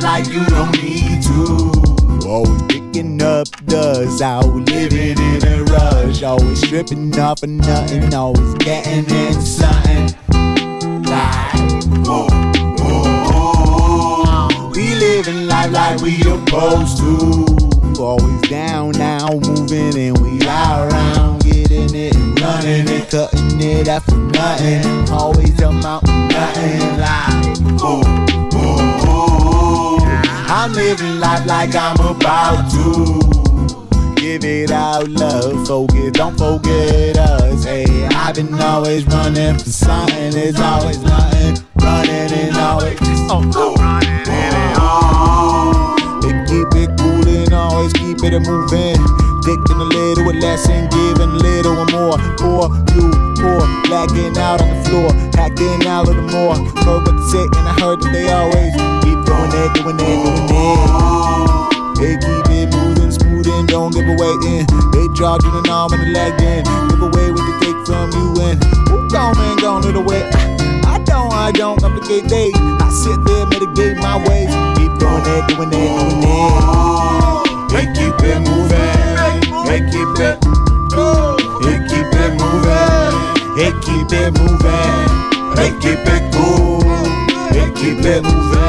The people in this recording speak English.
like you don't need to. Always picking up dust, out living in a rush. Always stripping off for nothing, always getting into something. Like, whoa, whoa, whoa. We living life like we supposed to. Always down now, moving and we all around, getting it and running it, cutting it up for nothing. Always about nothing like, ooh. I'm living life like I'm about to. Give it out love, focus, don't forget us. Hey, I've been always running for something, it's always nothing, running and always oh, oh, running and oh. They keep it cool and always keep it moving. Taking a little with less and giving a little or more. Poor, you, poor, blacking out on the floor, hacking out a little more. Heard what they say, and I heard that they always keep doing it, doing it, doing it. waiting. They charge you an arm and a leg in. give away what they take from you and who gone and gone little way. I don't, I don't complicate days. I sit there, mitigate my ways. Keep doing that, doing that, doing it. They keep it moving. They keep it. They keep it moving. They keep it moving. They keep it cool. They keep it moving.